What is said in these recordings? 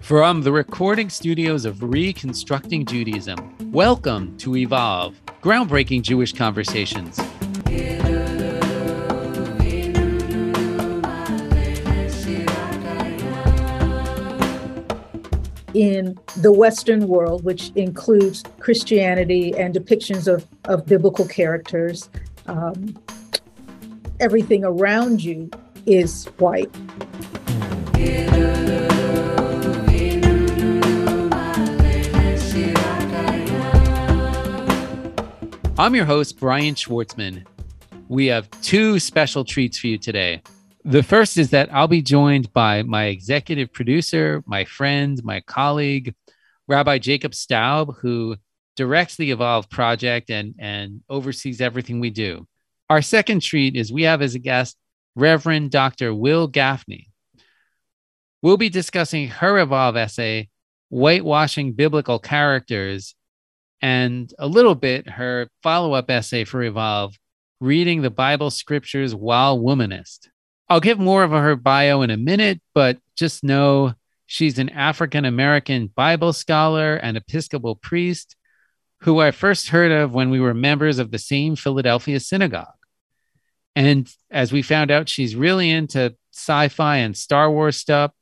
From the recording studios of Reconstructing Judaism, welcome to Evolve, groundbreaking Jewish conversations. in the Western world, which includes Christianity and depictions of, of biblical characters, um, everything around you is white. I'm your host, Brian Schwartzman. We have two special treats for you today. The first is that I'll be joined by my executive producer, my friend, my colleague, Rabbi Jacob Staub, who directs the Evolve project and, and oversees everything we do. Our second treat is we have as a guest Reverend Dr. Wil Gafney. We'll be discussing her Evolve essay, Whitewashing Biblical Characters, and a little bit her follow up essay for Evolve, Reading the Bible Scriptures While Womanist. I'll give more of her bio in a minute, but just know she's an African American Bible scholar and Episcopal priest who I first heard of when we were members of the same Philadelphia synagogue. And as we found out, she's really into sci-fi and Star Wars stuff.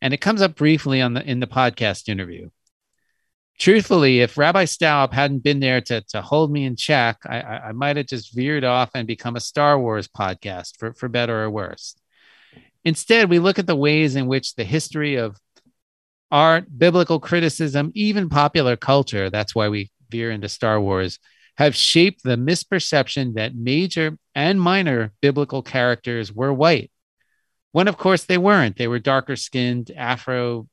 And it comes up briefly on the in the podcast interview truthfully, if Rabbi Staub hadn't been there to, to hold me in check, I, I, I might have just veered off and become a Star Wars podcast for, for better or worse. Instead, we look at the ways in which the history of art, biblical criticism, even popular culture, that's why we veer into Star Wars, have shaped the misperception that major and minor biblical characters were white. When, of course, they weren't. They were darker skinned, Afro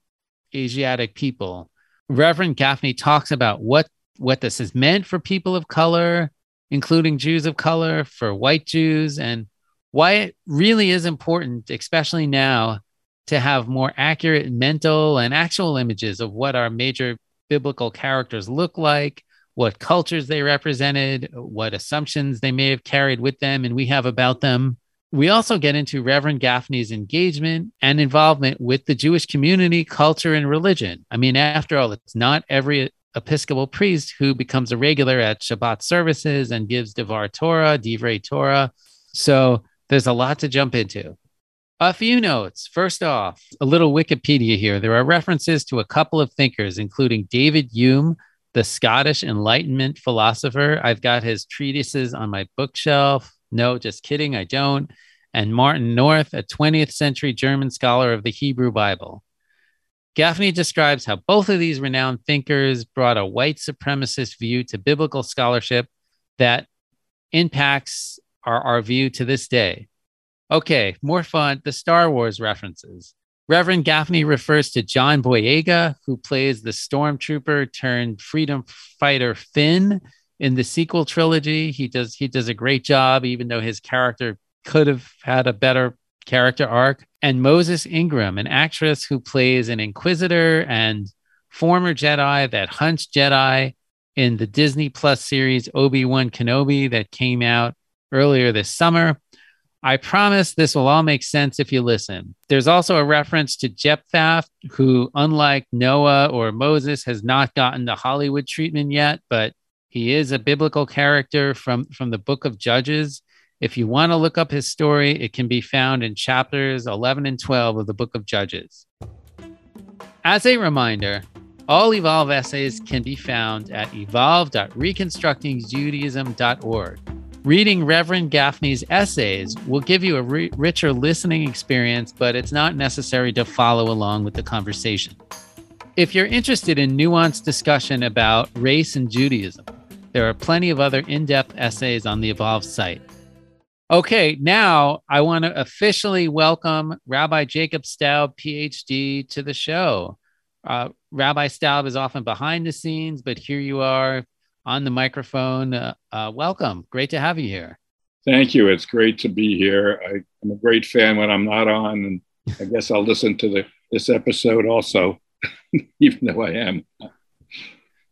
Asiatic people Reverend Gafney talks about what what this has meant for people of color, including Jews of color, for white Jews, and why it really is important, especially now, to have more accurate mental and actual images of what our major biblical characters look like, what cultures they represented, what assumptions they may have carried with them and we have about them. We also get into Reverend Gafney's engagement and involvement with the Jewish community, culture, and religion. I mean, after all, it's not every Episcopal priest who becomes a regular at Shabbat services and gives Devar Torah, Divrei Torah. So there's a lot to jump into. A few notes. First off, a little Wikipedia here. There are references to a couple of thinkers, including David Hume, the Scottish Enlightenment philosopher. I've got his treatises on my bookshelf. No, just kidding. I don't. And Martin Noth, a 20th century German scholar of the Hebrew Bible. Gafney describes how both of these renowned thinkers brought a white supremacist view to biblical scholarship that impacts our, our view to this day. Okay, more fun the Star Wars references. Reverend Gafney refers to John Boyega, who plays the stormtrooper turned freedom fighter Finn in the sequel trilogy. He does he does a great job, even though his character could have had a better character arc. And Moses Ingram, an actress who plays an inquisitor and former Jedi that hunts Jedi in the Disney Plus series Obi Wan Kenobi that came out earlier this summer. I promise this will all make sense if you listen. There's also a reference to Jephthah, who, unlike Noah or Moses, has not gotten the Hollywood treatment yet, but he is a biblical character from, from the book of Judges. If you want to look up his story, it can be found in chapters 11 and 12 of the book of Judges. As a reminder, all Evolve essays can be found at evolve.reconstructingjudaism.org. Reading Reverend Gafney's essays will give you a richer listening experience, but it's not necessary to follow along with the conversation. If you're interested in nuanced discussion about race and Judaism, there are plenty of other in depth essays on the Evolve site. Okay, now I want to officially welcome Rabbi Jacob Staub, PhD, to the show. Uh, Rabbi Staub is often behind the scenes, but here you are on the microphone. Uh, uh, welcome. Great to have you here. Thank you. It's great to be here. I, am a great fan when I'm not on, and I guess I'll listen to the, this episode also, even though I am.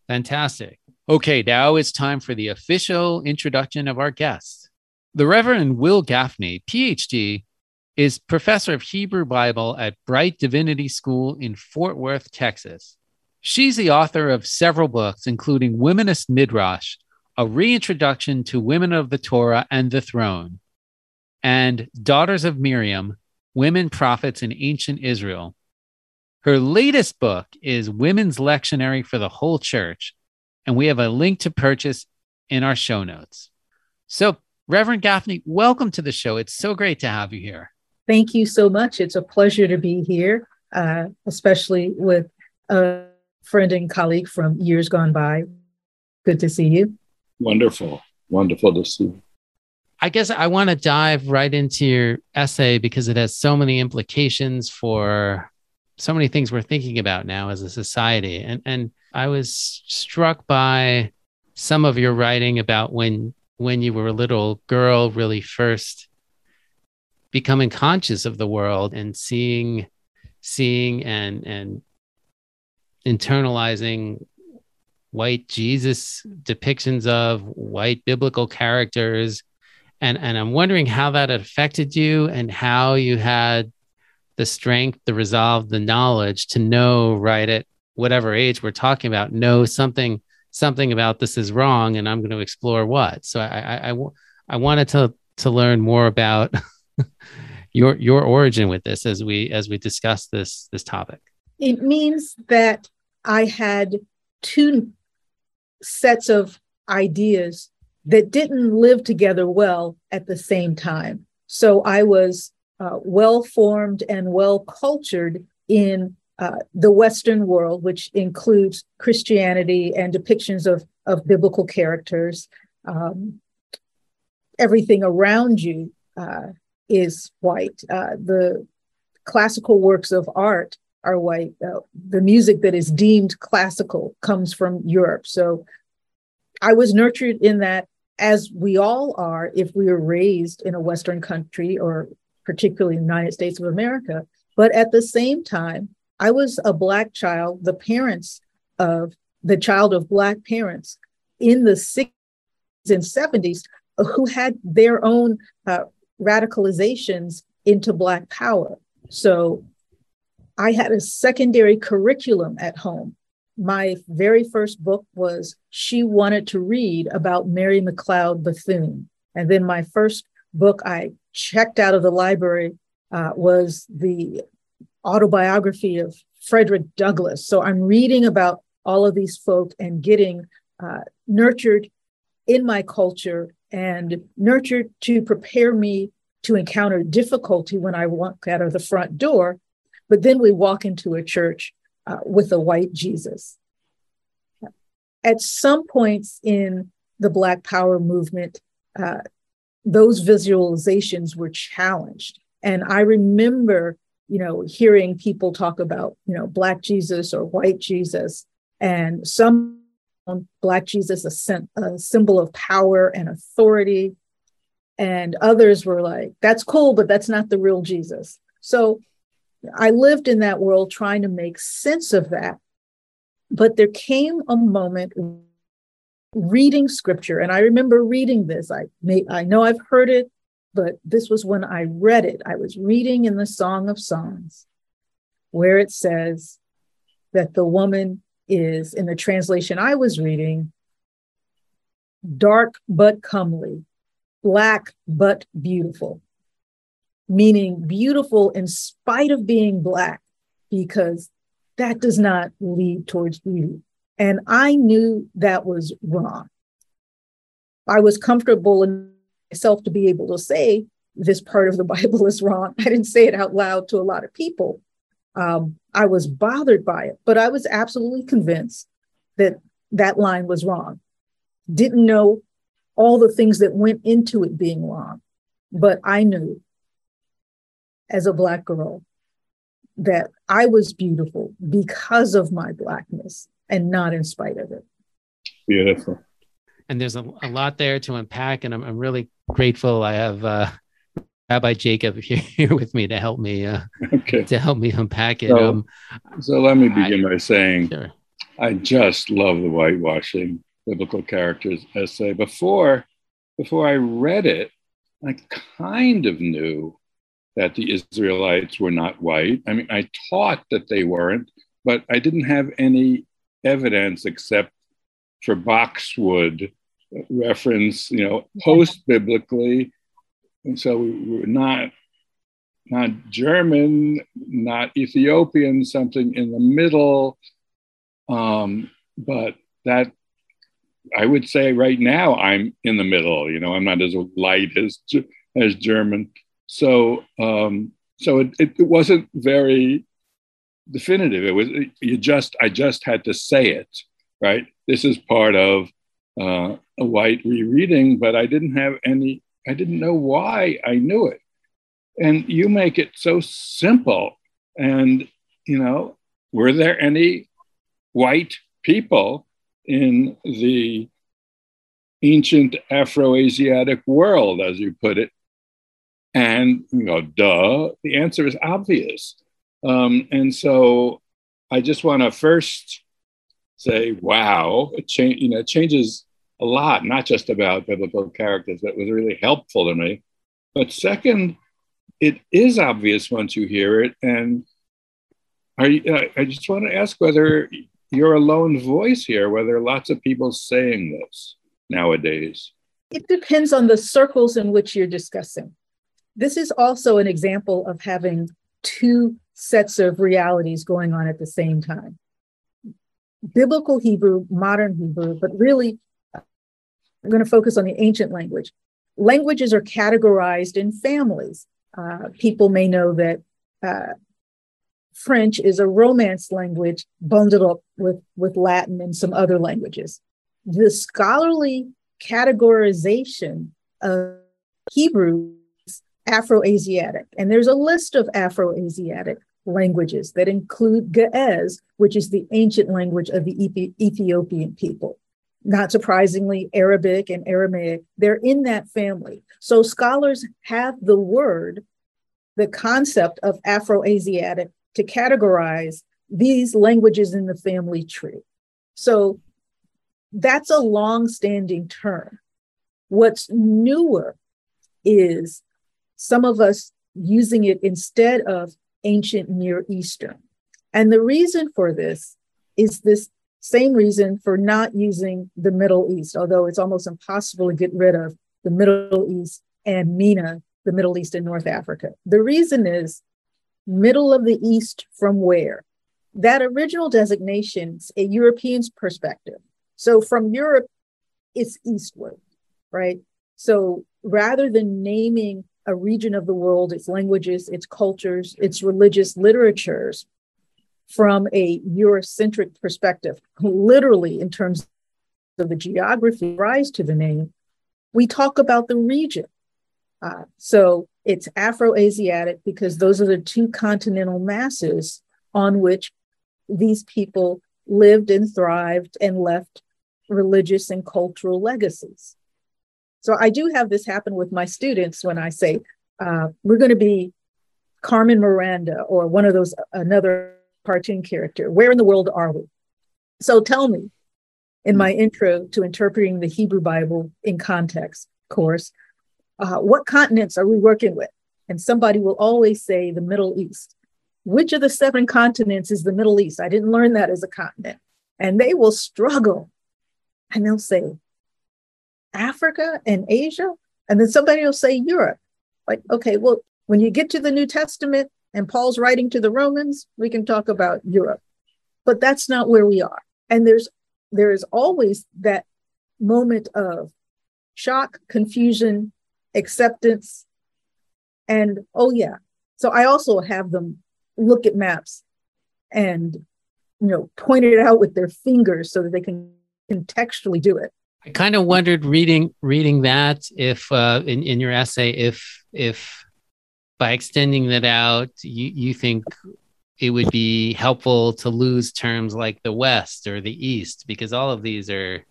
Fantastic. Okay, now it's time for the official introduction of our guest. The Reverend Wil Gafney, PhD, is professor of Hebrew Bible at Brite Divinity School in Fort Worth, Texas. She's the author of several books, including Womanist Midrash, a reintroduction to women of the Torah and the throne, and Daughters of Miriam, Women Prophets in Ancient Israel. Her latest book is Women's Lectionary for the Whole Church, and we have a link to purchase in our show notes. So, Reverend Gafney, welcome to the show. It's so great to have you here. Thank you so much. It's a pleasure to be here, uh, especially with a friend and colleague from years gone by. Good to see you. Wonderful. Wonderful to see you. I guess I want to dive right into your essay because it has so many implications for so many things we're thinking about now as a society. And and I was struck by some of your writing about when when you were a little girl really first becoming conscious of the world and seeing seeing and and internalizing white Jesus depictions of white biblical characters. And, and I'm wondering how that affected you and how you had the strength, the resolve, the knowledge to know right at whatever age we're talking about, know something something about this is wrong, and I'm going to explore what. So I I, I, I wanted to to learn more about your your origin with this as we as we discuss this this topic. It means that I had two sets of ideas that didn't live together well at the same time. So I was uh, well formed and well cultured in uh, the Western world, which includes Christianity and depictions of, of biblical characters. Um, everything around you uh, is white. Uh, the classical works of art are white. Uh, the music that is deemed classical comes from Europe. So I was nurtured in that, as we all are, if we are raised in a Western country or particularly the United States of America. But at the same time, I was a Black child, the parents of the child of Black parents in the 60s and 70s who had their own uh, radicalizations into Black power. So I had a secondary curriculum at home. My very first book was She Wanted to Read about Mary McLeod Bethune. And then my first book I checked out of the library uh, was the autobiography of Frederick Douglass. So I'm reading about all of these folk and getting uh, nurtured in my culture and nurtured to prepare me to encounter difficulty when I walk out of the front door. But then we walk into a church uh, with a white Jesus. At some points in the Black Power movement, uh, those visualizations were challenged. And I remember, you know, hearing people talk about, you know, Black Jesus or white Jesus, and some Black Jesus a, a symbol of power and authority. And others were like, that's cool, but that's not the real Jesus. So I lived in that world trying to make sense of that. But there came a moment reading scripture, and I remember reading this. I may I know I've heard it, but this was when I read it. I was reading in the Song of Songs, where it says that the woman is, in the translation I was reading, dark but comely, black but beautiful, meaning beautiful in spite of being black, because that does not lead towards beauty. And I knew that was wrong. I was comfortable in myself to be able to say this part of the Bible is wrong. I didn't say it out loud to a lot of people. Um, I was bothered by it, but I was absolutely convinced that that line was wrong. Didn't know all the things that went into it being wrong, but I knew as a Black girl that I was beautiful because of my Blackness and not in spite of it. Beautiful. And there's a, a lot there to unpack, and I'm, I'm really grateful. I have uh, Rabbi Jacob here, here with me to help me uh, okay. to help me unpack it. So, um, so let me begin I, by saying sure. I just love the whitewashing biblical characters essay. Before before I read it, I kind of knew that the Israelites were not white. I mean, I taught that they weren't, but I didn't have any evidence except for Boxwood reference, you know, post biblically. And so we were not not German, not Ethiopian, something in the middle. Um, but that I would say right now I'm in the middle. You know, I'm not as light as as German. So um, so it, it, it wasn't very definitive. It was you just I just had to say it, right? This is part of uh, a white rereading, but I didn't have any. I didn't know why I knew it, and you make it so simple. And you know, were there any white people in the ancient Afro-Asiatic world, as you put it? And you know, duh, the answer is obvious. Um, and so I just want to first say, wow, it, you know, it changes a lot, not just about biblical characters. That was really helpful to me. But second, it is obvious once you hear it. And you, I just want to ask whether you're a lone voice here, whether lots of people saying this nowadays. It depends on the circles in which you're discussing. This is also an example of having two sets of realities going on at the same time. Biblical Hebrew, modern Hebrew, but really, I'm going to focus on the ancient language. Languages are categorized in families. Uh, people may know that uh, French is a Romance language bundled up with, with Latin and some other languages. The scholarly categorization of Hebrew is Afro-Asiatic. And there's a list of Afro-Asiatic languages that include Ge'ez, which is the ancient language of the Ethiopian people. Not surprisingly, Arabic and Aramaic, they're in that family. So scholars have the word, the concept of Afro-Asiatic to categorize these languages in the family tree. So that's a long-standing term. What's newer is some of us using it instead of ancient Near Eastern. And the reason for this is this same reason for not using the Middle East, although it's almost impossible to get rid of the Middle East and MENA, the Middle East and North Africa. The reason is middle of the East from where? That original designation is a European's perspective. So from Europe, it's eastward, right? So rather than naming a region of the world, its languages, its cultures, its religious literatures from a Eurocentric perspective, literally in terms of the geography rise to the name, we talk about the region. Uh, so it's Afro-Asiatic because those are the two continental masses on which these people lived and thrived and left religious and cultural legacies. So I do have this happen with my students when I say, uh, we're going to be Carmen Miranda or one of those, another cartoon character. Where in the world are we? So tell me, in my intro to interpreting the Hebrew Bible in context course, uh, what continents are we working with? And somebody will always say the Middle East. Which of the seven continents is the Middle East? I didn't learn that as a continent. And they will struggle. And they'll say, Africa and Asia. And then somebody will say Europe. Like, okay, well, when you get to the New Testament and Paul's writing to the Romans, we can talk about Europe. But that's not where we are. And there's there is always that moment of shock, confusion, acceptance, and oh yeah. So I also have them look at maps and you know point it out with their fingers so that they can contextually do it. I kind of wondered reading reading that if uh, in in your essay if if by extending that out you you think it would be helpful to lose terms like the West or the East because all of these are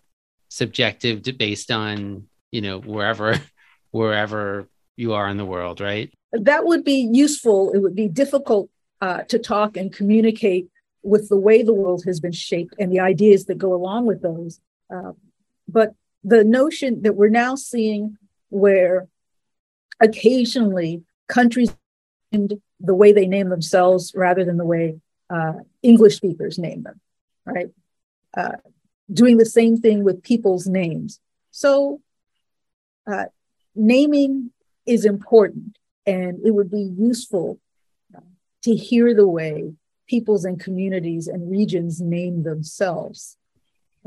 subjective based on you know wherever wherever you are in the world, right? That would be useful. It would be difficult uh, to talk and communicate with the way the world has been shaped and the ideas that go along with those. Uh, but the notion that we're now seeing where occasionally countries named the way they name themselves rather than the way uh, English speakers name them, right? Uh, doing the same thing with people's names. So, uh, naming is important, and it would be useful to hear the way peoples and communities and regions name themselves.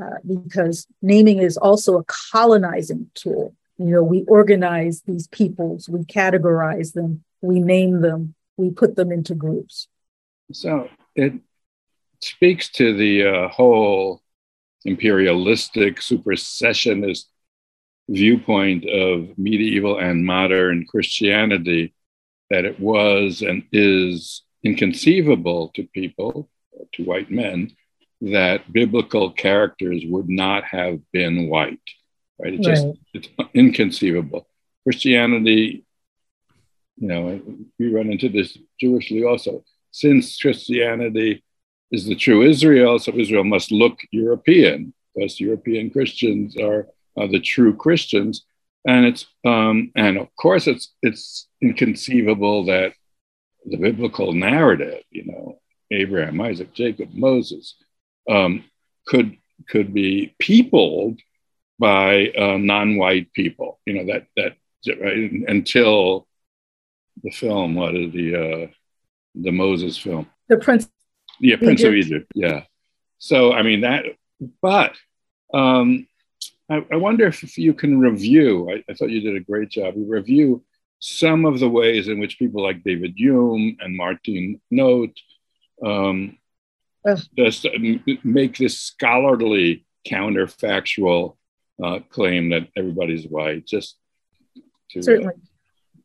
Uh, because naming is also a colonizing tool. You know, we organize these peoples, we categorize them, we name them, we put them into groups. So it speaks to the uh, whole imperialistic, supersessionist viewpoint of medieval and modern Christianity that it was and is inconceivable to people, to white men, that biblical characters would not have been white. Right? It just it's inconceivable. Christianity, you know, we run into this Jewishly also. Since Christianity is the true Israel, so Israel must look European, because European Christians are, are the true Christians. And it's um, and of course it's it's inconceivable that the biblical narrative, you know, Abraham, Isaac, Jacob, Moses, um, could could be peopled by uh, non-white people. You know that that right, until the film, what is the uh, the Moses film? The Prince. Yeah, Prince Egypt. of Egypt. Yeah. So I mean that, but um, I, I, wonder if you can review. I, I, thought you did a great job. You review some of the ways in which people like David Hume and Martin Noth um, just make this scholarly counterfactual uh, claim that everybody's white. Just to, uh, certainly.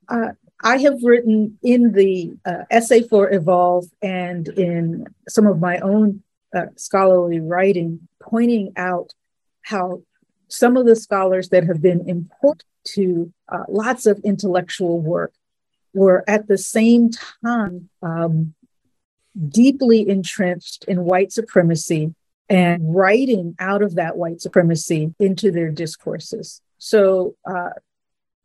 Uh, I have written in the uh, essay for Evolve and in some of my own uh, scholarly writing, pointing out how some of the scholars that have been important to uh, lots of intellectual work were at the same time um, deeply entrenched in white supremacy and writing out of that white supremacy into their discourses. So, uh,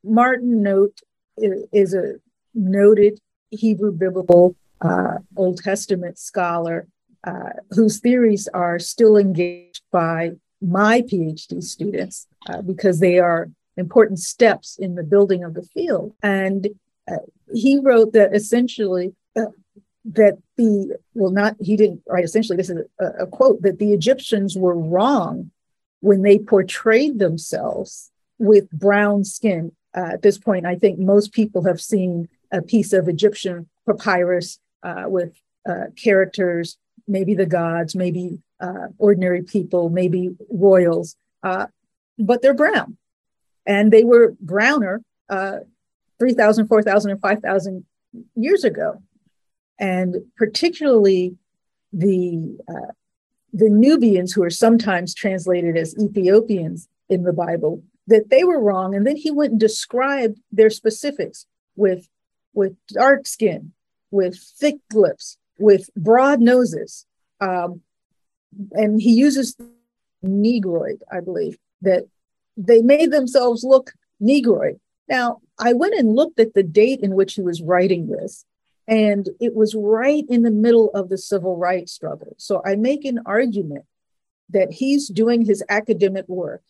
Martin Noth is a noted Hebrew biblical uh, Old Testament scholar uh, whose theories are still engaged by my PhD students uh, because they are important steps in the building of the field. And uh, he wrote that essentially uh, that the well not he didn't write essentially this is a, a, quote that the egyptians were wrong when they portrayed themselves with brown skin. Uh, at this point i think most people have seen a piece of egyptian papyrus uh, with uh, characters maybe the gods maybe uh, ordinary people maybe royals uh, but they're brown. And they were browner uh, 3000 4000 and 5000 years ago and particularly the uh, the Nubians, who are sometimes translated as Ethiopians in the Bible, that they were wrong. And then he went and described their specifics with with dark skin, with thick lips, with broad noses, um, and he uses Negroid, I believe, that they made themselves look Negroid. Now, I went and looked at the date in which he was writing this, and it was right in the middle of the civil rights struggle. So I make an argument that he's doing his academic work,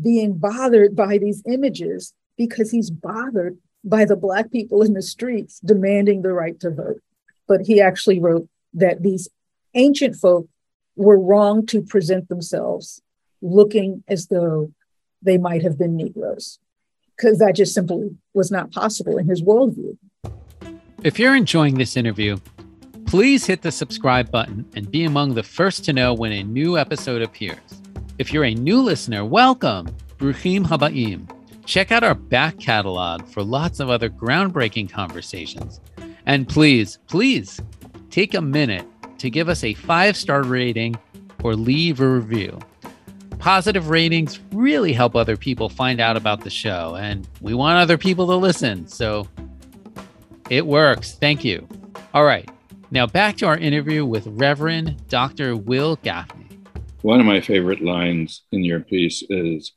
being bothered by these images because he's bothered by the Black people in the streets demanding the right to vote. But he actually wrote that these ancient folk were wrong to present themselves looking as though they might have been Negroes, because that just simply was not possible in his worldview. If you're enjoying this interview, please hit the subscribe button and be among the first to know when a new episode appears. If you're a new listener, welcome, Bruchim Habaim. Check out our back catalog for lots of other groundbreaking conversations. And please, please take a minute to give us a five star rating or leave a review. Positive ratings really help other people find out about the show, and we want other people to listen. So it works. Thank you. All right. Now back to our interview with Reverend Dr. Wil Gafney. One of my favorite lines in your piece is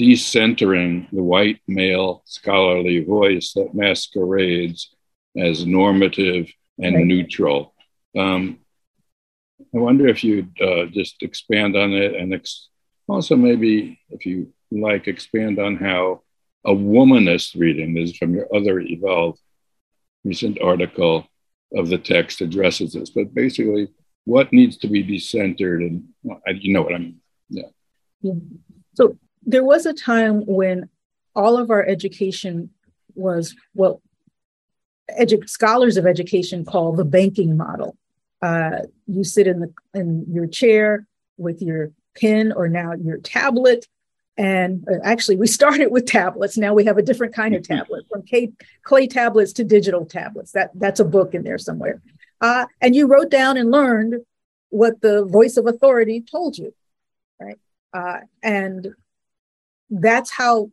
decentering the white male scholarly voice that masquerades as normative and right. neutral. Um, I wonder if you'd uh, just expand on it and ex- also maybe, if you like, expand on how a womanist reading, this is from your other Evolve recent article of the text addresses this, but basically what needs to be decentered and you know what I mean. Yeah. yeah. So there was a time when all of our education was what edu- scholars of education call the banking model. Uh, you sit in the in your chair with your pen or now your tablet, and uh, actually we started with tablets. Now we have a different kind of tablet, from clay, clay tablets to digital tablets. That that's a book in there somewhere. Uh, and you wrote down and learned what the voice of authority told you, right? Uh, and that's how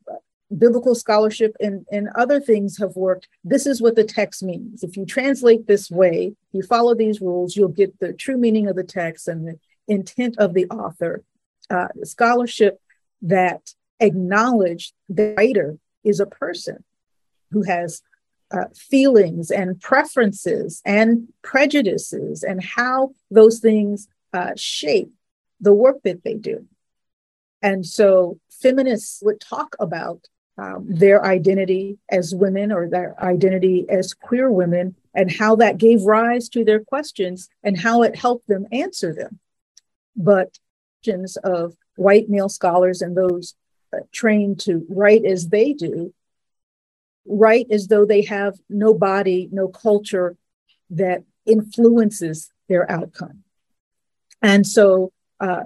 biblical scholarship and, and other things have worked. This is what the text means. If you translate this way, you follow these rules, you'll get the true meaning of the text and the intent of the author. Uh, scholarship that acknowledge the writer is a person who has uh, feelings and preferences and prejudices and how those things uh, shape the work that they do. And so feminists would talk about um, their identity as women or their identity as queer women and how that gave rise to their questions and how it helped them answer them. But questions of white male scholars and those uh, trained to write as they do write as though they have no body, no culture that influences their outcome. And so, uh,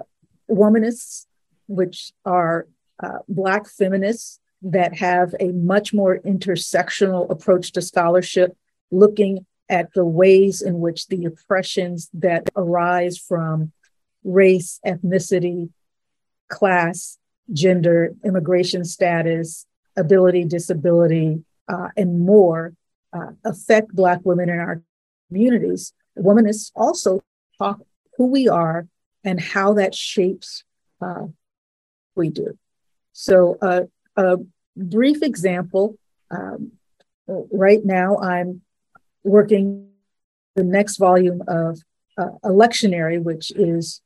womanists, which are uh, Black feminists that have a much more intersectional approach to scholarship, looking at the ways in which the oppressions that arise from race, ethnicity, class, gender, immigration status, ability, disability, uh, and more uh, affect Black women in our communities. Womanists also talk who we are and how that shapes uh, we do. So, uh, a brief example um, right now, I'm working the next volume of uh, a lectionary, which is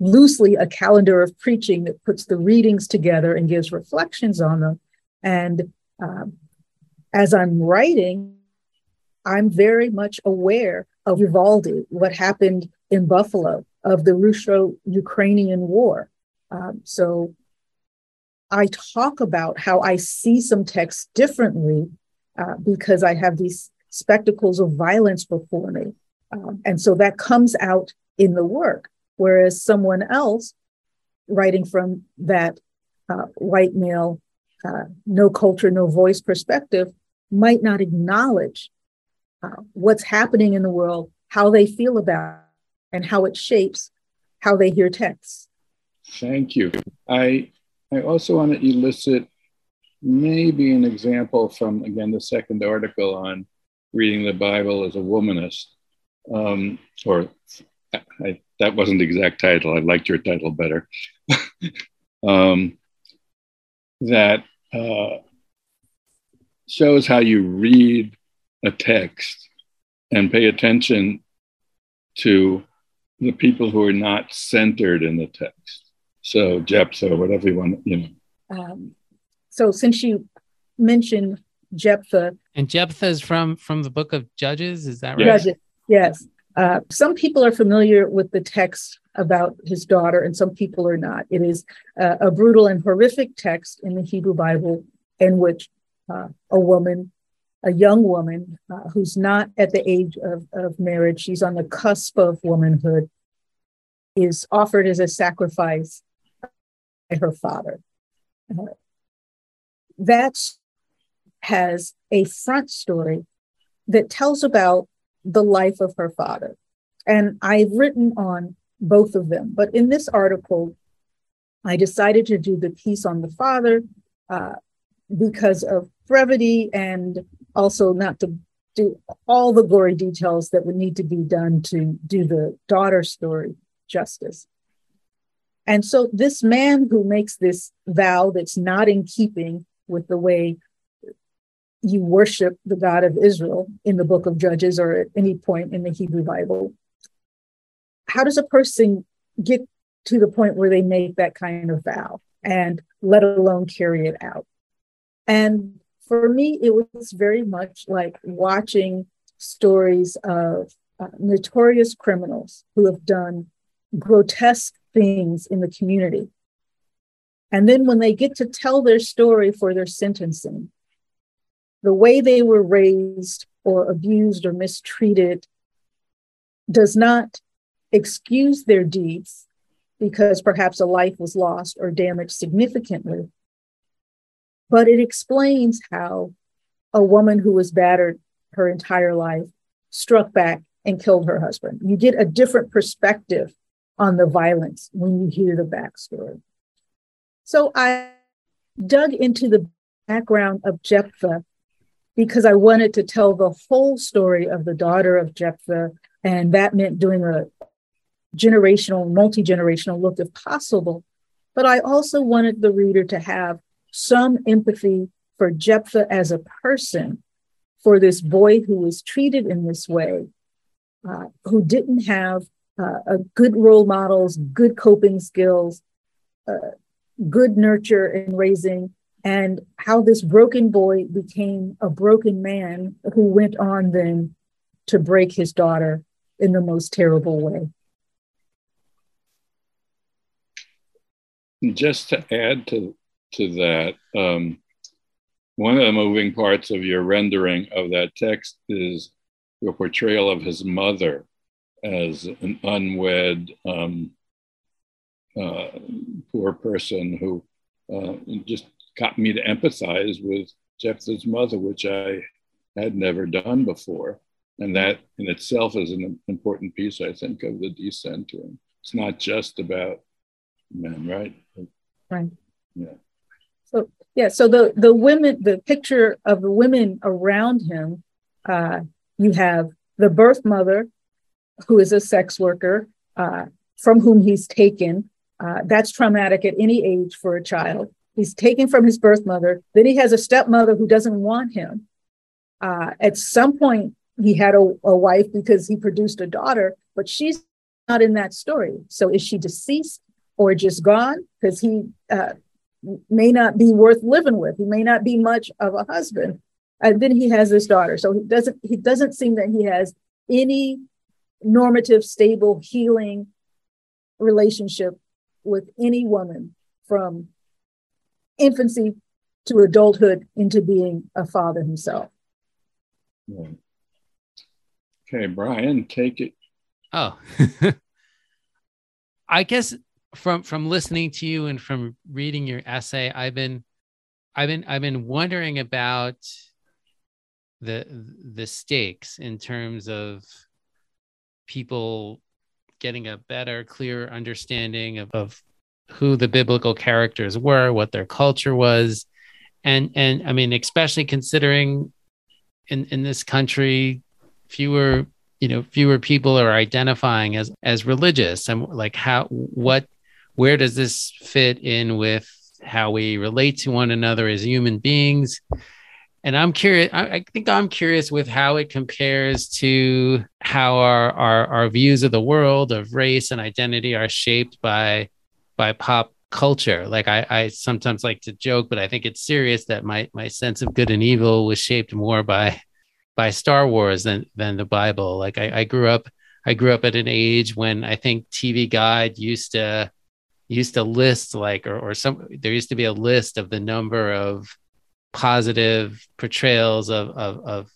loosely a calendar of preaching that puts the readings together and gives reflections on them. And um, as I'm writing, I'm very much aware of Uvalde, what happened in Buffalo, of the Russo Ukrainian War. Um, so I talk about how I see some texts differently uh, because I have these spectacles of violence before me. Um, and so that comes out in the work. Whereas someone else writing from that uh, white male, uh, no culture, no voice perspective might not acknowledge uh, what's happening in the world, how they feel about it, and how it shapes how they hear texts. Thank you. I I also want to elicit maybe an example from again the second article on reading the Bible as a womanist, um, or I, that wasn't the exact title. I liked your title better. um, that uh, shows how you read a text and pay attention to the people who are not centered in the text. So Jephthah, whatever you want, you know. Um, so since you mentioned Jephthah, and Jephthah is from from the book of Judges, is that right? Judges, yes. Uh, some people are familiar with the text about his daughter, and some people are not. It is uh, a brutal and horrific text in the Hebrew Bible in which uh, a woman, a young woman uh, who's not at the age of, of marriage, she's on the cusp of womanhood, is offered as a sacrifice by her father. Uh, that has a front story that tells about the life of her father. And I've written on both of them. But in this article, I decided to do the piece on the father uh, because of brevity and also not to do all the gory details that would need to be done to do the daughter story justice. And so, this man who makes this vow that's not in keeping with the way you worship the God of Israel in the book of Judges or at any point in the Hebrew Bible, how does a person get to the point where they make that kind of vow and let alone carry it out? And for me, it was very much like watching stories of uh, notorious criminals who have done grotesque things in the community. And then when they get to tell their story for their sentencing, the way they were raised or abused or mistreated does not excuse their deeds because perhaps a life was lost or damaged significantly, but it explains how a woman who was battered her entire life struck back and killed her husband. You get a different perspective on the violence when you hear the backstory. So I dug into the background of Jephthah because I wanted to tell the whole story of the daughter of Jephthah. And that meant doing a generational, multi generational look if possible. But I also wanted the reader to have some empathy for Jephthah as a person, for this boy who was treated in this way, uh, who didn't have uh, good role models, good coping skills, uh, good nurture in raising, and how this broken boy became a broken man who went on then to break his daughter in the most terrible way. Just to add to, to that, um, one of the moving parts of your rendering of that text is your portrayal of his mother as an unwed, um, uh, poor person who uh, just got me to empathize with Jephthah's mother, which I had never done before. And that in itself is an important piece, I think, of the decentering. It's not just about men, right? Right. Yeah. So yeah, so the the women, the picture of the women around him, uh, you have the birth mother, who is a sex worker, uh, from whom he's taken. Uh, that's traumatic at any age for a child. He's taken from his birth mother. Then he has a stepmother who doesn't want him. Uh, at some point, he had a, a wife because he produced a daughter, but she's not in that story. So is she deceased or just gone? Because he uh, may not be worth living with. He may not be much of a husband. And then he has this daughter. So he doesn't. He doesn't seem that he has any normative, stable, healing relationship with any woman from infancy to adulthood into being a father himself. Okay, Brian, take it. Oh, I guess from from listening to you and from reading your essay, I've been, I've been, I've been wondering about the the stakes in terms of people getting a better, clearer understanding of, of who the biblical characters were, what their culture was, and and I mean, especially considering in in this country, fewer you know fewer people are identifying as as religious, and like how what where does this fit in with how we relate to one another as human beings? and I'm curious. I, I, think I'm curious with how it compares to how our, our our views of the world, of race and identity, are shaped by by pop culture. Like I, I sometimes like to joke, but I think it's serious that my my sense of good and evil was shaped more by by Star Wars than than the Bible. Like I, I grew up I grew up at an age when I think TV Guide used to used to list like or, or some there used to be a list of the number of positive portrayals of of of,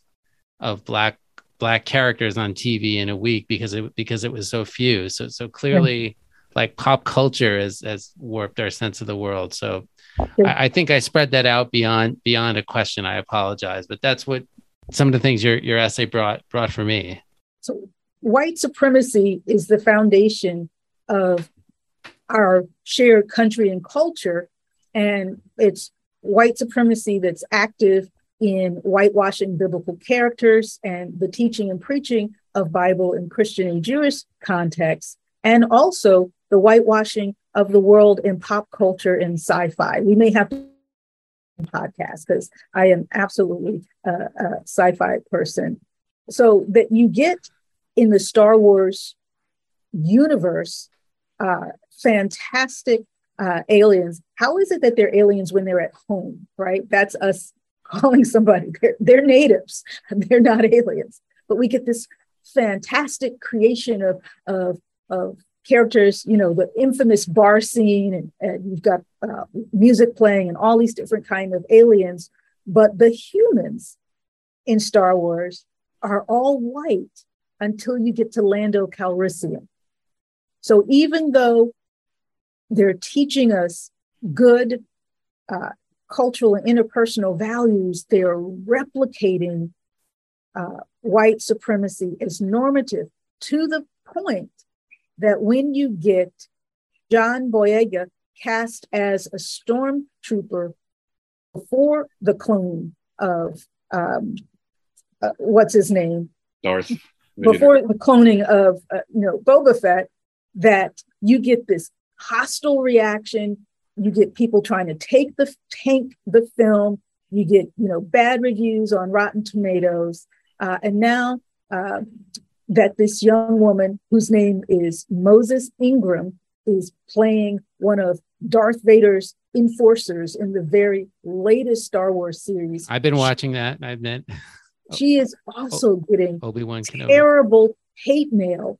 of black black characters on TV in a week because it because it was so few. So so clearly like pop culture has has warped our sense of the world. So I, I, think I spread that out beyond beyond a question. I apologize, but that's what some of the things your your essay brought brought for me. So white supremacy is the foundation of our shared country and culture, and it's white supremacy that's active in whitewashing biblical characters and the teaching and preaching of Bible in Christian and Jewish contexts, and also the whitewashing of the world in pop culture and sci fi. We may have to podcast because I am absolutely a, a sci-fi person. So that you get in the Star Wars universe, uh, fantastic uh, aliens. How is it that they're aliens when they're at home? Right? That's us calling somebody. They're, they're natives. They're not aliens. But we get this fantastic creation of of of characters, you know, the infamous bar scene, and, and you've got uh, music playing and all these different kind of aliens. But the humans in Star Wars are all white until you get to Lando Calrissian. So even though they're teaching us good uh, cultural and interpersonal values, they're replicating uh, white supremacy as normative to the point that when you get John Boyega cast as a stormtrooper before the clone of um, uh, what's his name? Darth. Before the cloning of uh, you know Boba Fett, that you get this hostile reaction. You get people trying to take the tank the film. You get you know bad reviews on Rotten Tomatoes, uh, and now uh, that this young woman, whose name is Moses Ingram, is playing one of Darth Vader's enforcers in the very latest Star Wars series. I've been watching that, I admit. She is also oh, getting Obi-Wan Kenobi. terrible hate mail,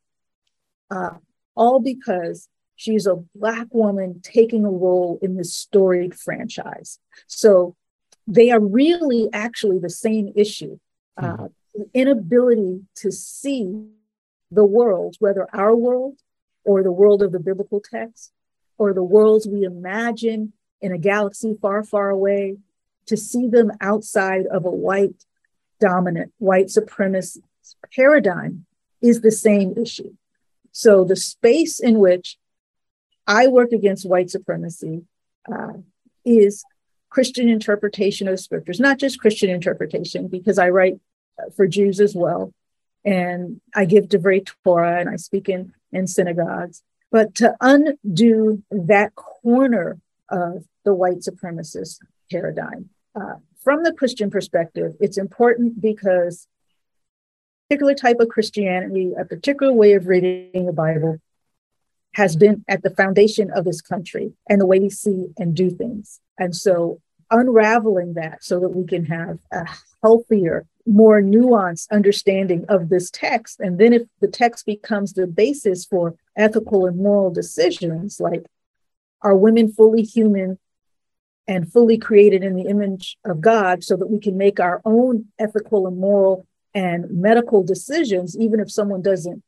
uh, all because she's a Black woman taking a role in this storied franchise. So they are really actually the same issue. Uh, mm-hmm inability to see the world, whether our world or the world of the biblical text or the worlds we imagine in a galaxy far, far away, to see them outside of a white dominant, white supremacist paradigm is the same issue. So the space in which I work against white supremacy uh, is Christian interpretation of scriptures, not just Christian interpretation, because I write for Jews as well. And I give Divrei Torah and I speak in, in synagogues. But to undo that corner of the white supremacist paradigm, uh, from the Christian perspective, it's important because particular type of Christianity, a particular way of reading the Bible, has been at the foundation of this country and the way we see and do things. And so unraveling that so that we can have a healthier more nuanced understanding of this text. And then if the text becomes the basis for ethical and moral decisions, like are women fully human and fully created in the image of God so that we can make our own ethical and moral and medical decisions, even if someone doesn't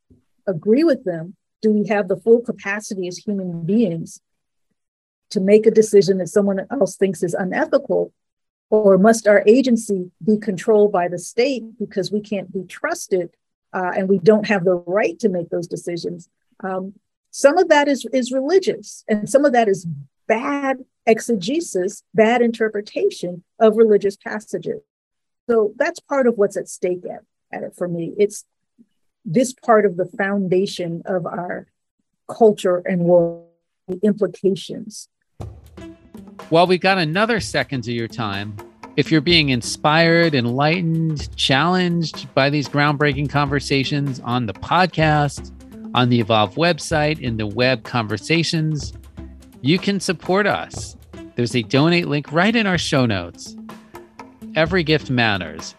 agree with them? Do we have the full capacity as human beings to make a decision that someone else thinks is unethical or must our agency be controlled by the state because we can't be trusted uh, and we don't have the right to make those decisions? Um, some of that is, is religious, and some of that is bad exegesis, bad interpretation of religious passages. So that's part of what's at stake at, at it for me. It's this part of the foundation of our culture and world implications well, we've got another second of your time. If you're being inspired, enlightened, challenged by these groundbreaking conversations on the podcast, on the Evolve website, in the web conversations, you can support us. There's a donate link right in our show notes. Every gift matters.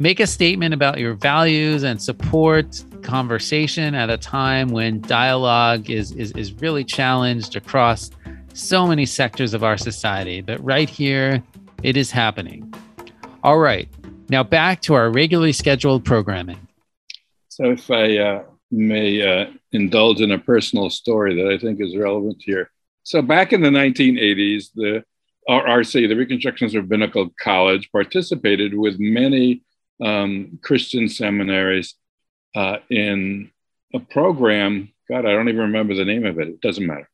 Make a statement about your values and support conversation at a time when dialogue is, is, is really challenged across so many sectors of our society, but right here, it is happening. All right, now back to our regularly scheduled programming. So, if I uh, may uh, indulge in a personal story that I think is relevant here. So, back in the 1980s, the RRC, the Reconstructionist Rabbinical College, participated with many um, Christian seminaries uh, in a program. God, I don't even remember the name of it. It doesn't matter.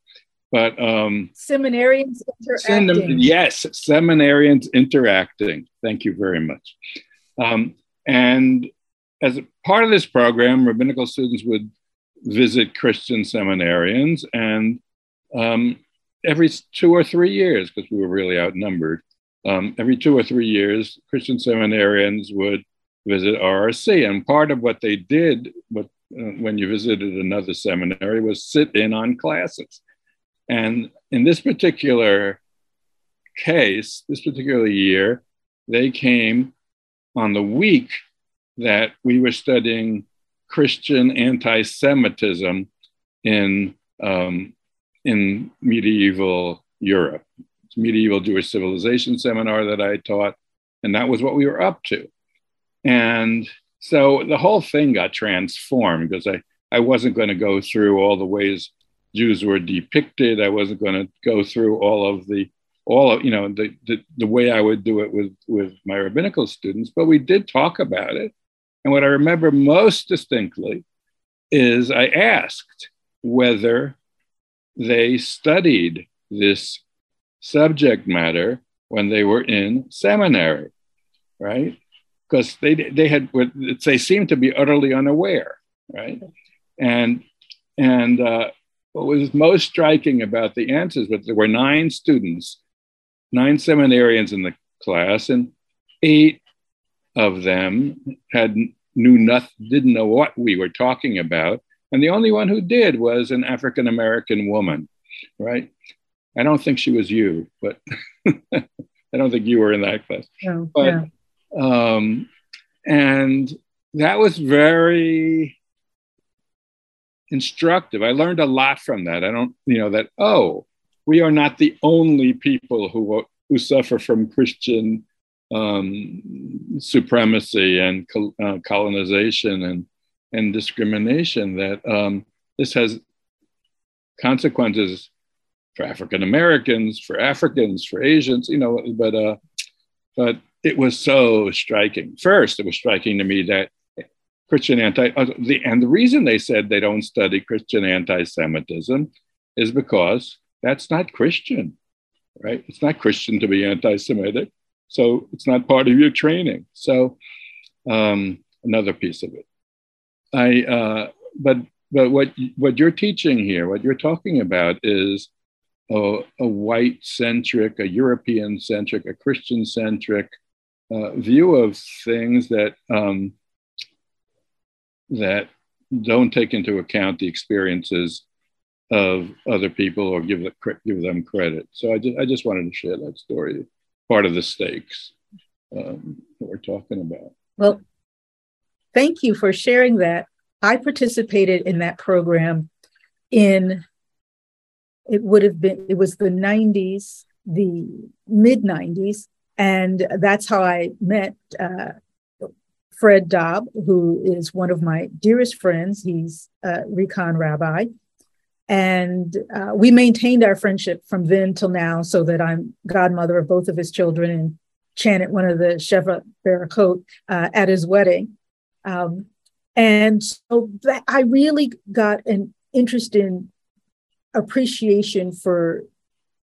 But um, seminarians interacting. Yes, seminarians interacting. Thank you very much. Um, and as part of this program, rabbinical students would visit Christian seminarians, and um, every two or three years, because we were really outnumbered, um, every two or three years, Christian seminarians would visit RRC. And part of what they did what, uh, when you visited another seminary was sit in on classes. And in this particular case, this particular year, they came on the week that we were studying Christian anti Semitism in, um, in medieval Europe. It's medieval Jewish civilization seminar that I taught, and that was what we were up to. And so the whole thing got transformed because I, I wasn't going to go through all the ways Jews were depicted. I wasn't going to go through all of the all of you know the, the, the way I would do it with with my rabbinical students, but we did talk about it. And what I remember most distinctly is I asked whether they studied this subject matter when they were in seminary, right? Because they they had they seemed to be utterly unaware, right? And and uh, what was most striking about the answers was there were nine students nine seminarians in the class, and eight of them had knew nothing, didn't know what we were talking about, and the only one who did was an African American woman, right? I don't think she was you, but I don't think you were in that class. No, but, yeah. um, and that was very instructive. I learned a lot from that. I don't, you know, that, oh, we are not the only people who, who suffer from Christian um, supremacy and uh, colonization and, and discrimination, that um, this has consequences for African Americans, for Africans, for Asians, you know, but, uh, but it was so striking. First, it was striking to me that Christian anti, uh, the, and the reason they said they don't study Christian anti Semitism is because that's not Christian, right? It's not Christian to be anti Semitic. So it's not part of your training. So um, another piece of it. I, uh, but, but what, what you're teaching here, what you're talking about is a, a white centric, a European centric, a Christian centric uh, view of things that, um, that don't take into account the experiences of other people or give, give them credit. So I just, I just wanted to share that story, part of the stakes um, that we're talking about. Well, thank you for sharing that. I participated in that program in, it would have been, it was the 90s, the mid 90s. And that's how I met uh, Fred Dobb, who is one of my dearest friends. He's a recon rabbi. And uh, we maintained our friendship from then till now, so that I'm godmother of both of his children and chanted one of the Sheva Barakot uh, at his wedding. Um, and so that, I really got an interest in appreciation for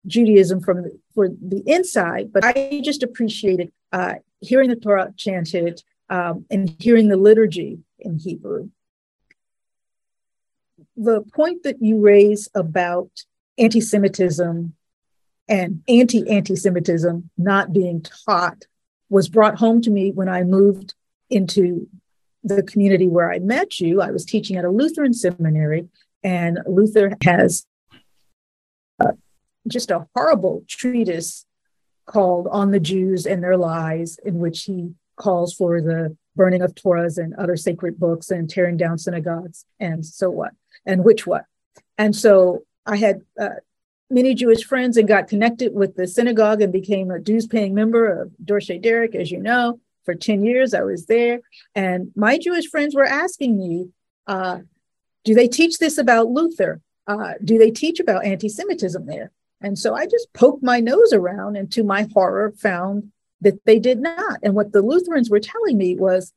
Judaism from the, for the inside, but I just appreciated uh, hearing the Torah chanted um, and hearing the liturgy in Hebrew the point that you raise about anti Semitism and anti anti Semitism not being taught was brought home to me when I moved into the community where I met you. I was teaching at a Lutheran seminary, and Luther has uh, just a horrible treatise called On the Jews and Their Lies, in which he calls for the burning of Torahs and other sacred books and tearing down synagogues and so what and which what. And so I had uh, many Jewish friends and got connected with the synagogue and became a dues paying member of Dorshei Derekh, as you know. For 10 years, I was there. And my Jewish friends were asking me, uh, do they teach this about Luther? Uh, do they teach about anti Semitism there? And so I just poked my nose around and to my horror found that they did not. And what the Lutherans were telling me was,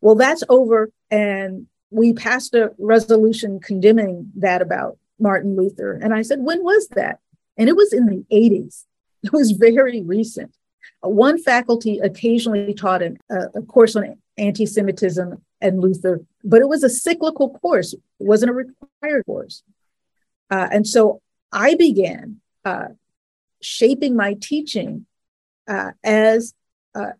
well, that's over. And we passed a resolution condemning that about Martin Luther. And I said, when was that? And it was in the 80s. It was very recent. One faculty occasionally taught an, uh, a course on anti Semitism and Luther, but it was a cyclical course, it wasn't a required course. Uh, and so I began uh, shaping my teaching uh, as uh,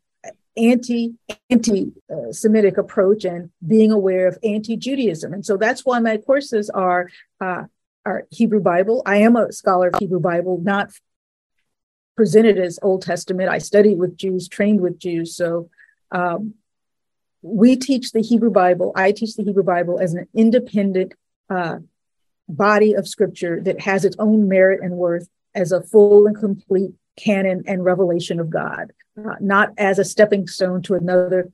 anti anti Semitic approach and being aware of anti Judaism. And so that's why my courses are uh, are Hebrew Bible. I am a scholar of Hebrew Bible, not presented as Old Testament. I studied with Jews, trained with Jews, so. Um, we teach the Hebrew Bible. I teach the Hebrew Bible as an independent uh, body of scripture that has its own merit and worth as a full and complete canon and revelation of God, uh, not as a stepping stone to another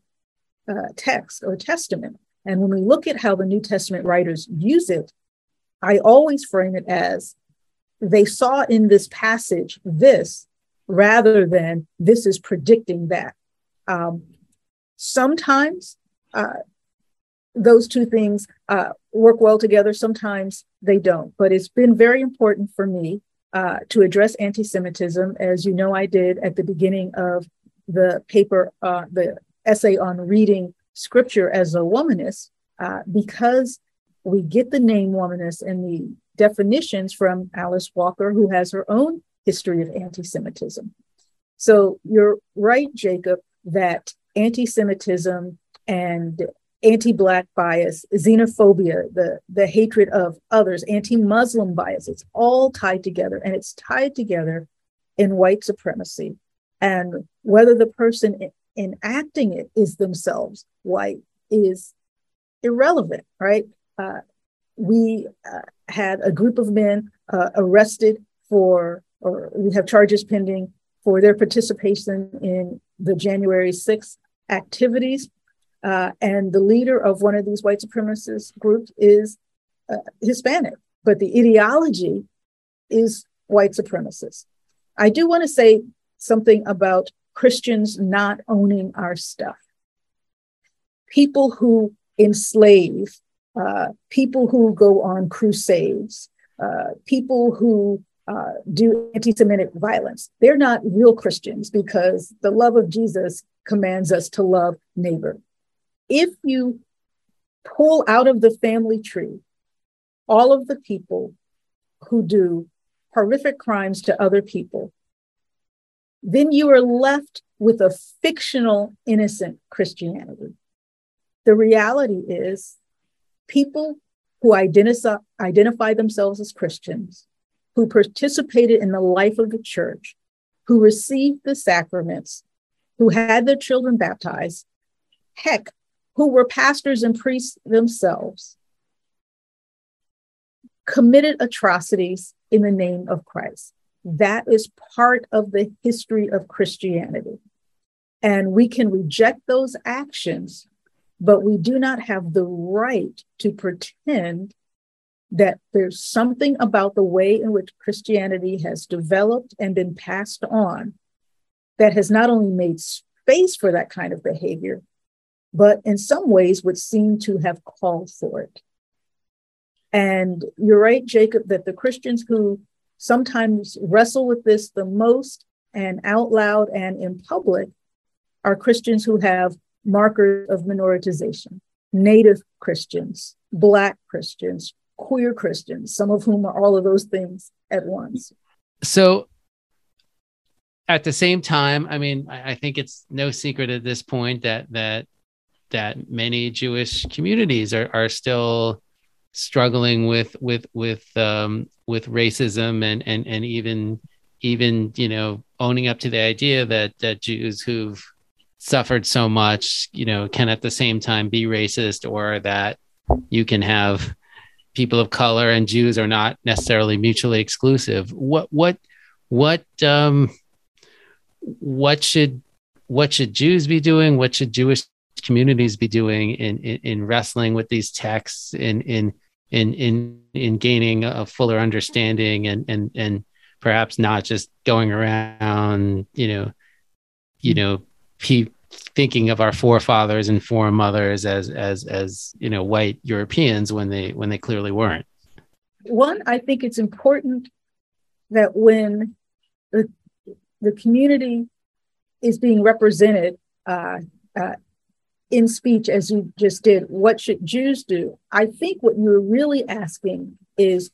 uh, text or testament. And when we look at how the New Testament writers use it, I always frame it as they saw in this passage this rather than this is predicting that. Um, sometimes uh, those two things uh, work well together. Sometimes they don't. But it's been very important for me uh, to address anti Semitism, as you know, I did at the beginning of the paper, uh, the essay on reading scripture as a womanist, uh, because we get the name womanist and the definitions from Alice Walker, who has her own history of anti Semitism. So you're right, Jacob, that anti Semitism and anti-black bias, xenophobia, the, the hatred of others, anti-Muslim bias. It's all tied together and it's tied together in white supremacy. And whether the person enacting it is themselves white is irrelevant, right? Uh, we uh, had a group of men uh, arrested for, or we have charges pending for their participation in the January 6th activities uh, and the leader of one of these white supremacist groups is uh, Hispanic, but the ideology is white supremacist. I do want to say something about Christians not owning our stuff. People who enslave, uh, people who go on crusades, uh, people who uh, do anti Semitic violence, they're not real Christians because the love of Jesus commands us to love neighbor if you pull out of the family tree all of the people who do horrific crimes to other people, then you are left with a fictional, innocent Christianity. The reality is, people who identify, identify themselves as Christians, who participated in the life of the church, who received the sacraments, who had their children baptized, heck, who were pastors and priests themselves, committed atrocities in the name of Christ. That is part of the history of Christianity. And we can reject those actions, but we do not have the right to pretend that there's something about the way in which Christianity has developed and been passed on that has not only made space for that kind of behavior, but in some ways would seem to have called for it. And you're right, Jacob, that the Christians who sometimes wrestle with this the most and out loud and in public are Christians who have markers of minoritization, Native Christians, Black Christians, queer Christians, some of whom are all of those things at once. So, at the same time, I mean, I think it's no secret at this point that that that many Jewish communities are, are still struggling with with with um, with racism and and and even even you know owning up to the idea that that Jews who've suffered so much you know can at the same time be racist or that you can have people of color and Jews are not necessarily mutually exclusive. What what what um what should what should Jews be doing? What should Jewish communities be doing in, in, in wrestling with these texts in in in in in gaining a fuller understanding and and and perhaps not just going around you know you know pe- thinking of our forefathers and foremothers as as as you know white Europeans when they when they clearly weren't. One, I think it's important that when the the community is being represented uh, uh, in speech as you just did, what should Jews do? I think what you're really asking is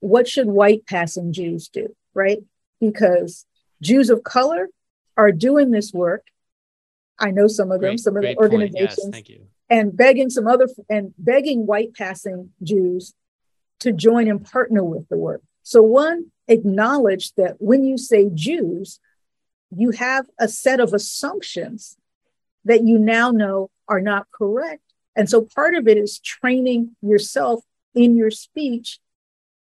what should white passing Jews do, right? Because Jews of color are doing this work. I know some of them, Great- some of the organizations, Yes, thank you. and begging some other and begging white passing Jews to join and partner with the work. So one acknowledge that when you say Jews, you have a set of assumptions that you now know are not correct. And so part of it is training yourself in your speech,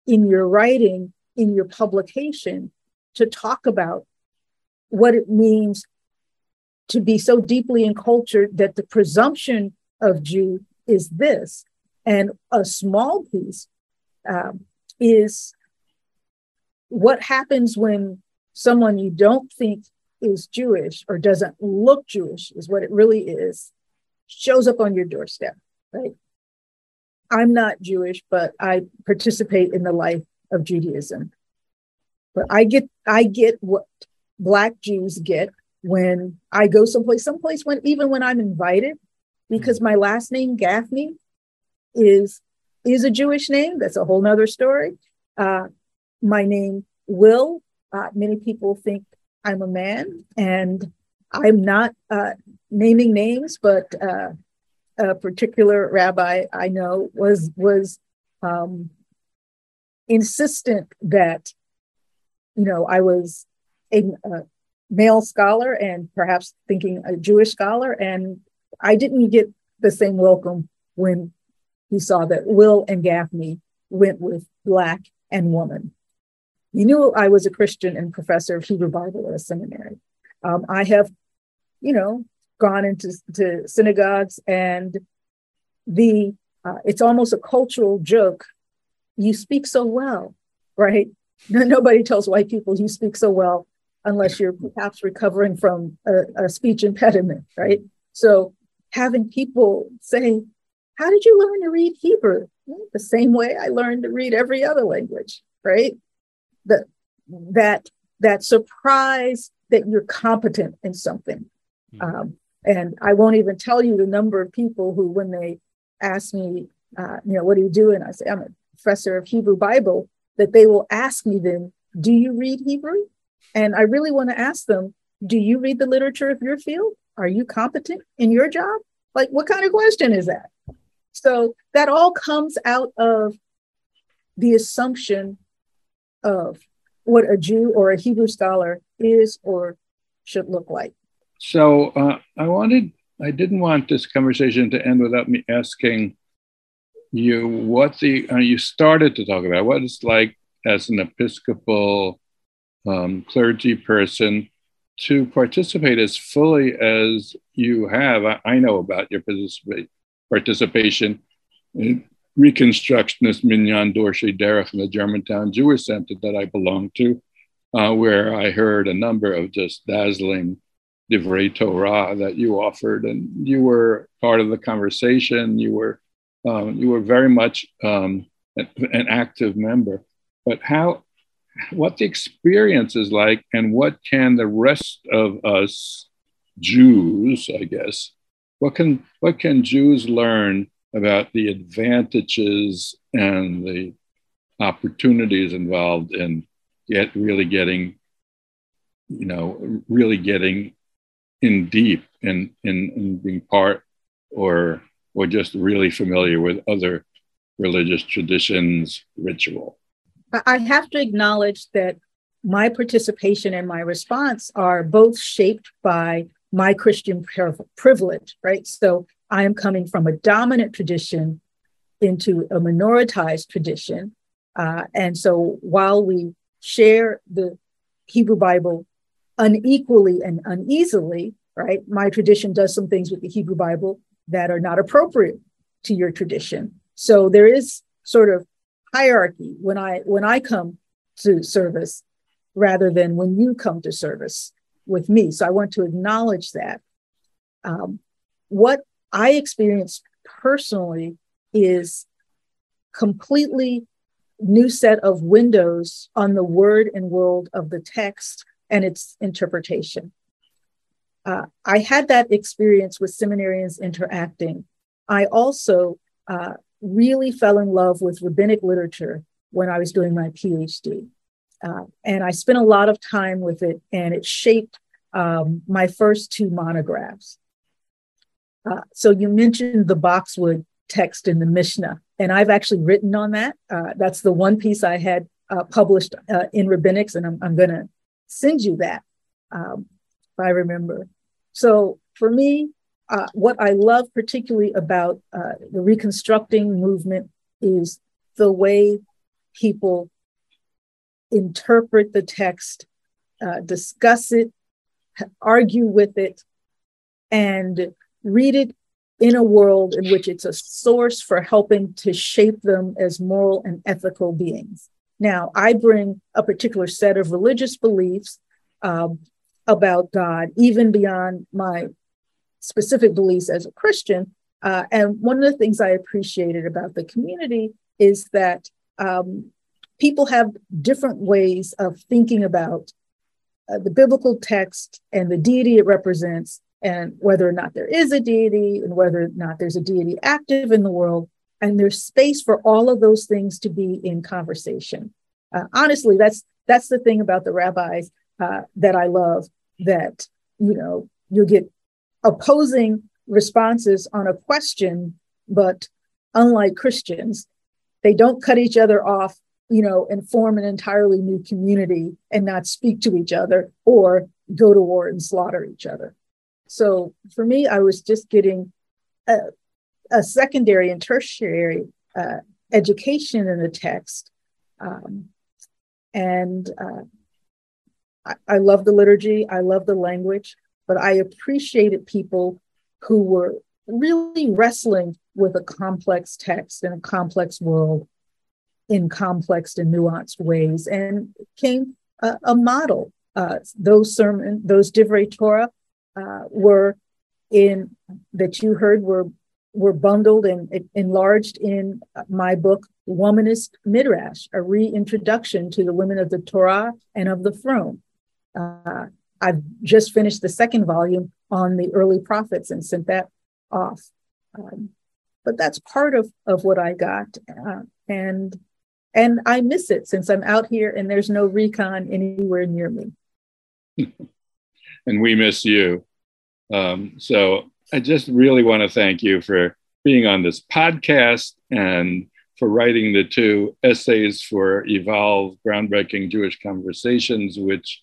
in your writing, in your publication to talk about what it means to be so deeply encultured that the presumption of Jew is this. And a small piece um, is what happens when someone you don't think is Jewish or doesn't look Jewish, is what it really is, shows up on your doorstep, right? I'm not Jewish, but I participate in the life of Judaism. But I get I get what black Jews get when I go someplace, someplace when even when I'm invited, because my last name Gafney is is a Jewish name. That's a whole nother story. Uh, my name Wil. Uh, many people think I'm a man, and I'm not uh, naming names, but uh, a particular rabbi I know was was um, insistent that you know I was a, a male scholar and perhaps thinking a Jewish scholar, and I didn't get the same welcome when he saw that Wil and Gafney went with black and woman. He knew I was a Christian and professor of Hebrew Bible at a seminary. Um, I have, you know, gone into to synagogues and the uh, it's almost a cultural joke. You speak so well, right? Nobody tells white people you speak so well unless you're perhaps recovering from a, a speech impediment, right? So having people say, "How did you learn to read Hebrew?" The same way I learned to read every other language, right? That that that surprise that you're competent in something. Um, and I won't even tell you the number of people who, when they ask me, uh, you know, what do you do? And I say, I'm a professor of Hebrew Bible, that they will ask me then, do you read Hebrew? And I really want to ask them, do you read the literature of your field? Are you competent in your job? Like, what kind of question is that? So that all comes out of the assumption of what a Jew or a Hebrew scholar is or should look like. So uh, I wanted, I didn't want this conversation to end without me asking you what the, uh, you started to talk about what it's like as an Episcopal um, clergy person to participate as fully as you have. I, I know about your participation Reconstructionist Minyan Dorshei Derekh in the Germantown Jewish Center that I belong to, uh, where I heard a number of just dazzling divrei Torah that you offered, and you were part of the conversation. You were um, you were very much um, an active member. But how what the experience is like, and what can the rest of us Jews, I guess, what can what can Jews learn about the advantages and the opportunities involved in get really getting, you know, really getting in deep in, in, in being part or or just really familiar with other religious traditions, ritual. I have to acknowledge that my participation and my response are both shaped by my Christian privilege, right? So I am coming from a dominant tradition into a minoritized tradition. Uh, and so while we share the Hebrew Bible unequally and uneasily, right? My tradition does some things with the Hebrew Bible that are not appropriate to your tradition. So there is sort of hierarchy when I when I come to service rather than when you come to service with me. So I want to acknowledge that. Um, what I experienced personally is completely new set of windows on the word and world of the text and its interpretation. Uh, I had that experience with seminarians interacting. I also uh, really fell in love with rabbinic literature when I was doing my PhD. Uh, and I spent a lot of time with it, and it shaped um, my first two monographs. Uh, so you mentioned the boxwood text in the Mishnah, and I've actually written on that. Uh, that's the one piece I had uh, published uh, in Rabbinics, and I'm, I'm going to send you that um, if I remember. So for me, uh, what I love particularly about uh, the reconstructing movement is the way people interpret the text, discuss it, argue with it, and read it in a world in which it's a source for helping to shape them as moral and ethical beings. Now, I bring a particular set of religious beliefs um, about God, even beyond my specific beliefs as a Christian. Uh, and one of the things I appreciated about the community is that um, people have different ways of thinking about uh, the biblical text and the deity it represents, and whether or not there is a deity, and whether or not there's a deity active in the world. And there's space for all of those things to be in conversation. Uh, honestly, that's that's the thing about the rabbis uh, that I love. That you know you get opposing responses on a question, but unlike Christians, they don't cut each other off, you know, and form an entirely new community and not speak to each other or go to war and slaughter each other. So for me, I was just getting a, a secondary and tertiary uh, education in the text. Um, and uh, I, I love the liturgy, I love the language but I appreciated people who were really wrestling with a complex text and a complex world in complex and nuanced ways and came a, a model. Uh, those sermon, those divrei Torah uh, were in that you heard were were bundled and enlarged in my book Womanist Midrash, a reintroduction to the women of the Torah and of the throne. Uh, I've just finished the second volume on the early prophets and sent that off. Um, but that's part of of what I got, uh, and and I miss it since I'm out here and there's no recon anywhere near me. and we miss you. Um, so I just really want to thank you for being on this podcast and for writing the two essays for Evolve Groundbreaking Jewish Conversations, which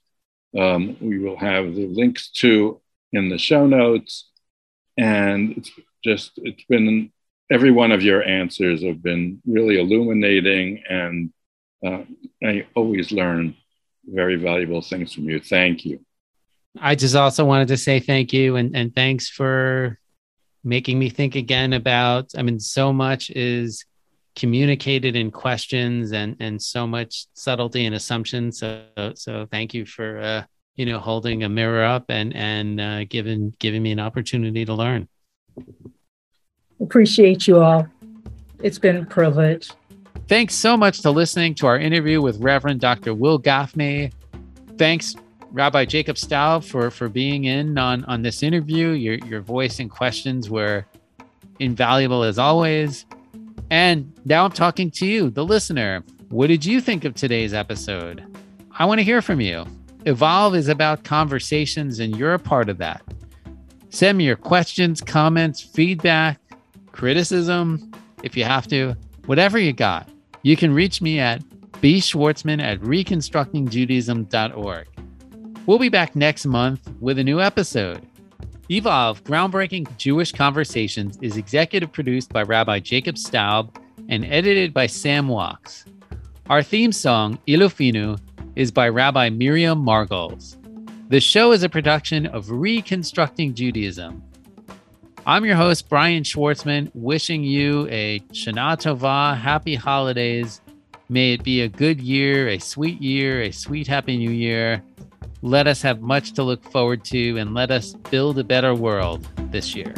um, we will have the links to in the show notes. And it's just, it's been, every one of your answers have been really illuminating. And uh, I always learn very valuable things from you. Thank you. I just also wanted to say thank you and, and thanks for making me think again about, I mean, so much is communicated in questions and and so much subtlety and assumption. So so thank you for uh you know holding a mirror up and and uh, giving giving me an opportunity to learn. Appreciate you all. It's been a privilege. Thanks so much to listening to our interview with reverend dr Wil Gafney thanks rabbi jacob staub for for being in on on this interview your your voice and questions were invaluable as always and now I'm talking to you, the listener. What did you think of today's episode? I want to hear from you. Evolve is about conversations, and you're a part of that. Send me your questions, comments, feedback, criticism, if you have to, whatever you got. You can reach me at bschwartzman at reconstructingjudaism.org. We'll be back next month with a new episode. Evolve Groundbreaking Jewish Conversations is executive produced by Rabbi Jacob Staub and edited by Sam Walks. Our theme song, Ilu Finu, is by Rabbi Miriam Margles. The show is a production of Reconstructing Judaism. I'm your host, Brian Schwartzman, wishing you a Shana Tova, happy holidays. May it be a good year, a sweet year, a sweet happy new year. Let us have much to look forward to and let us build a better world this year.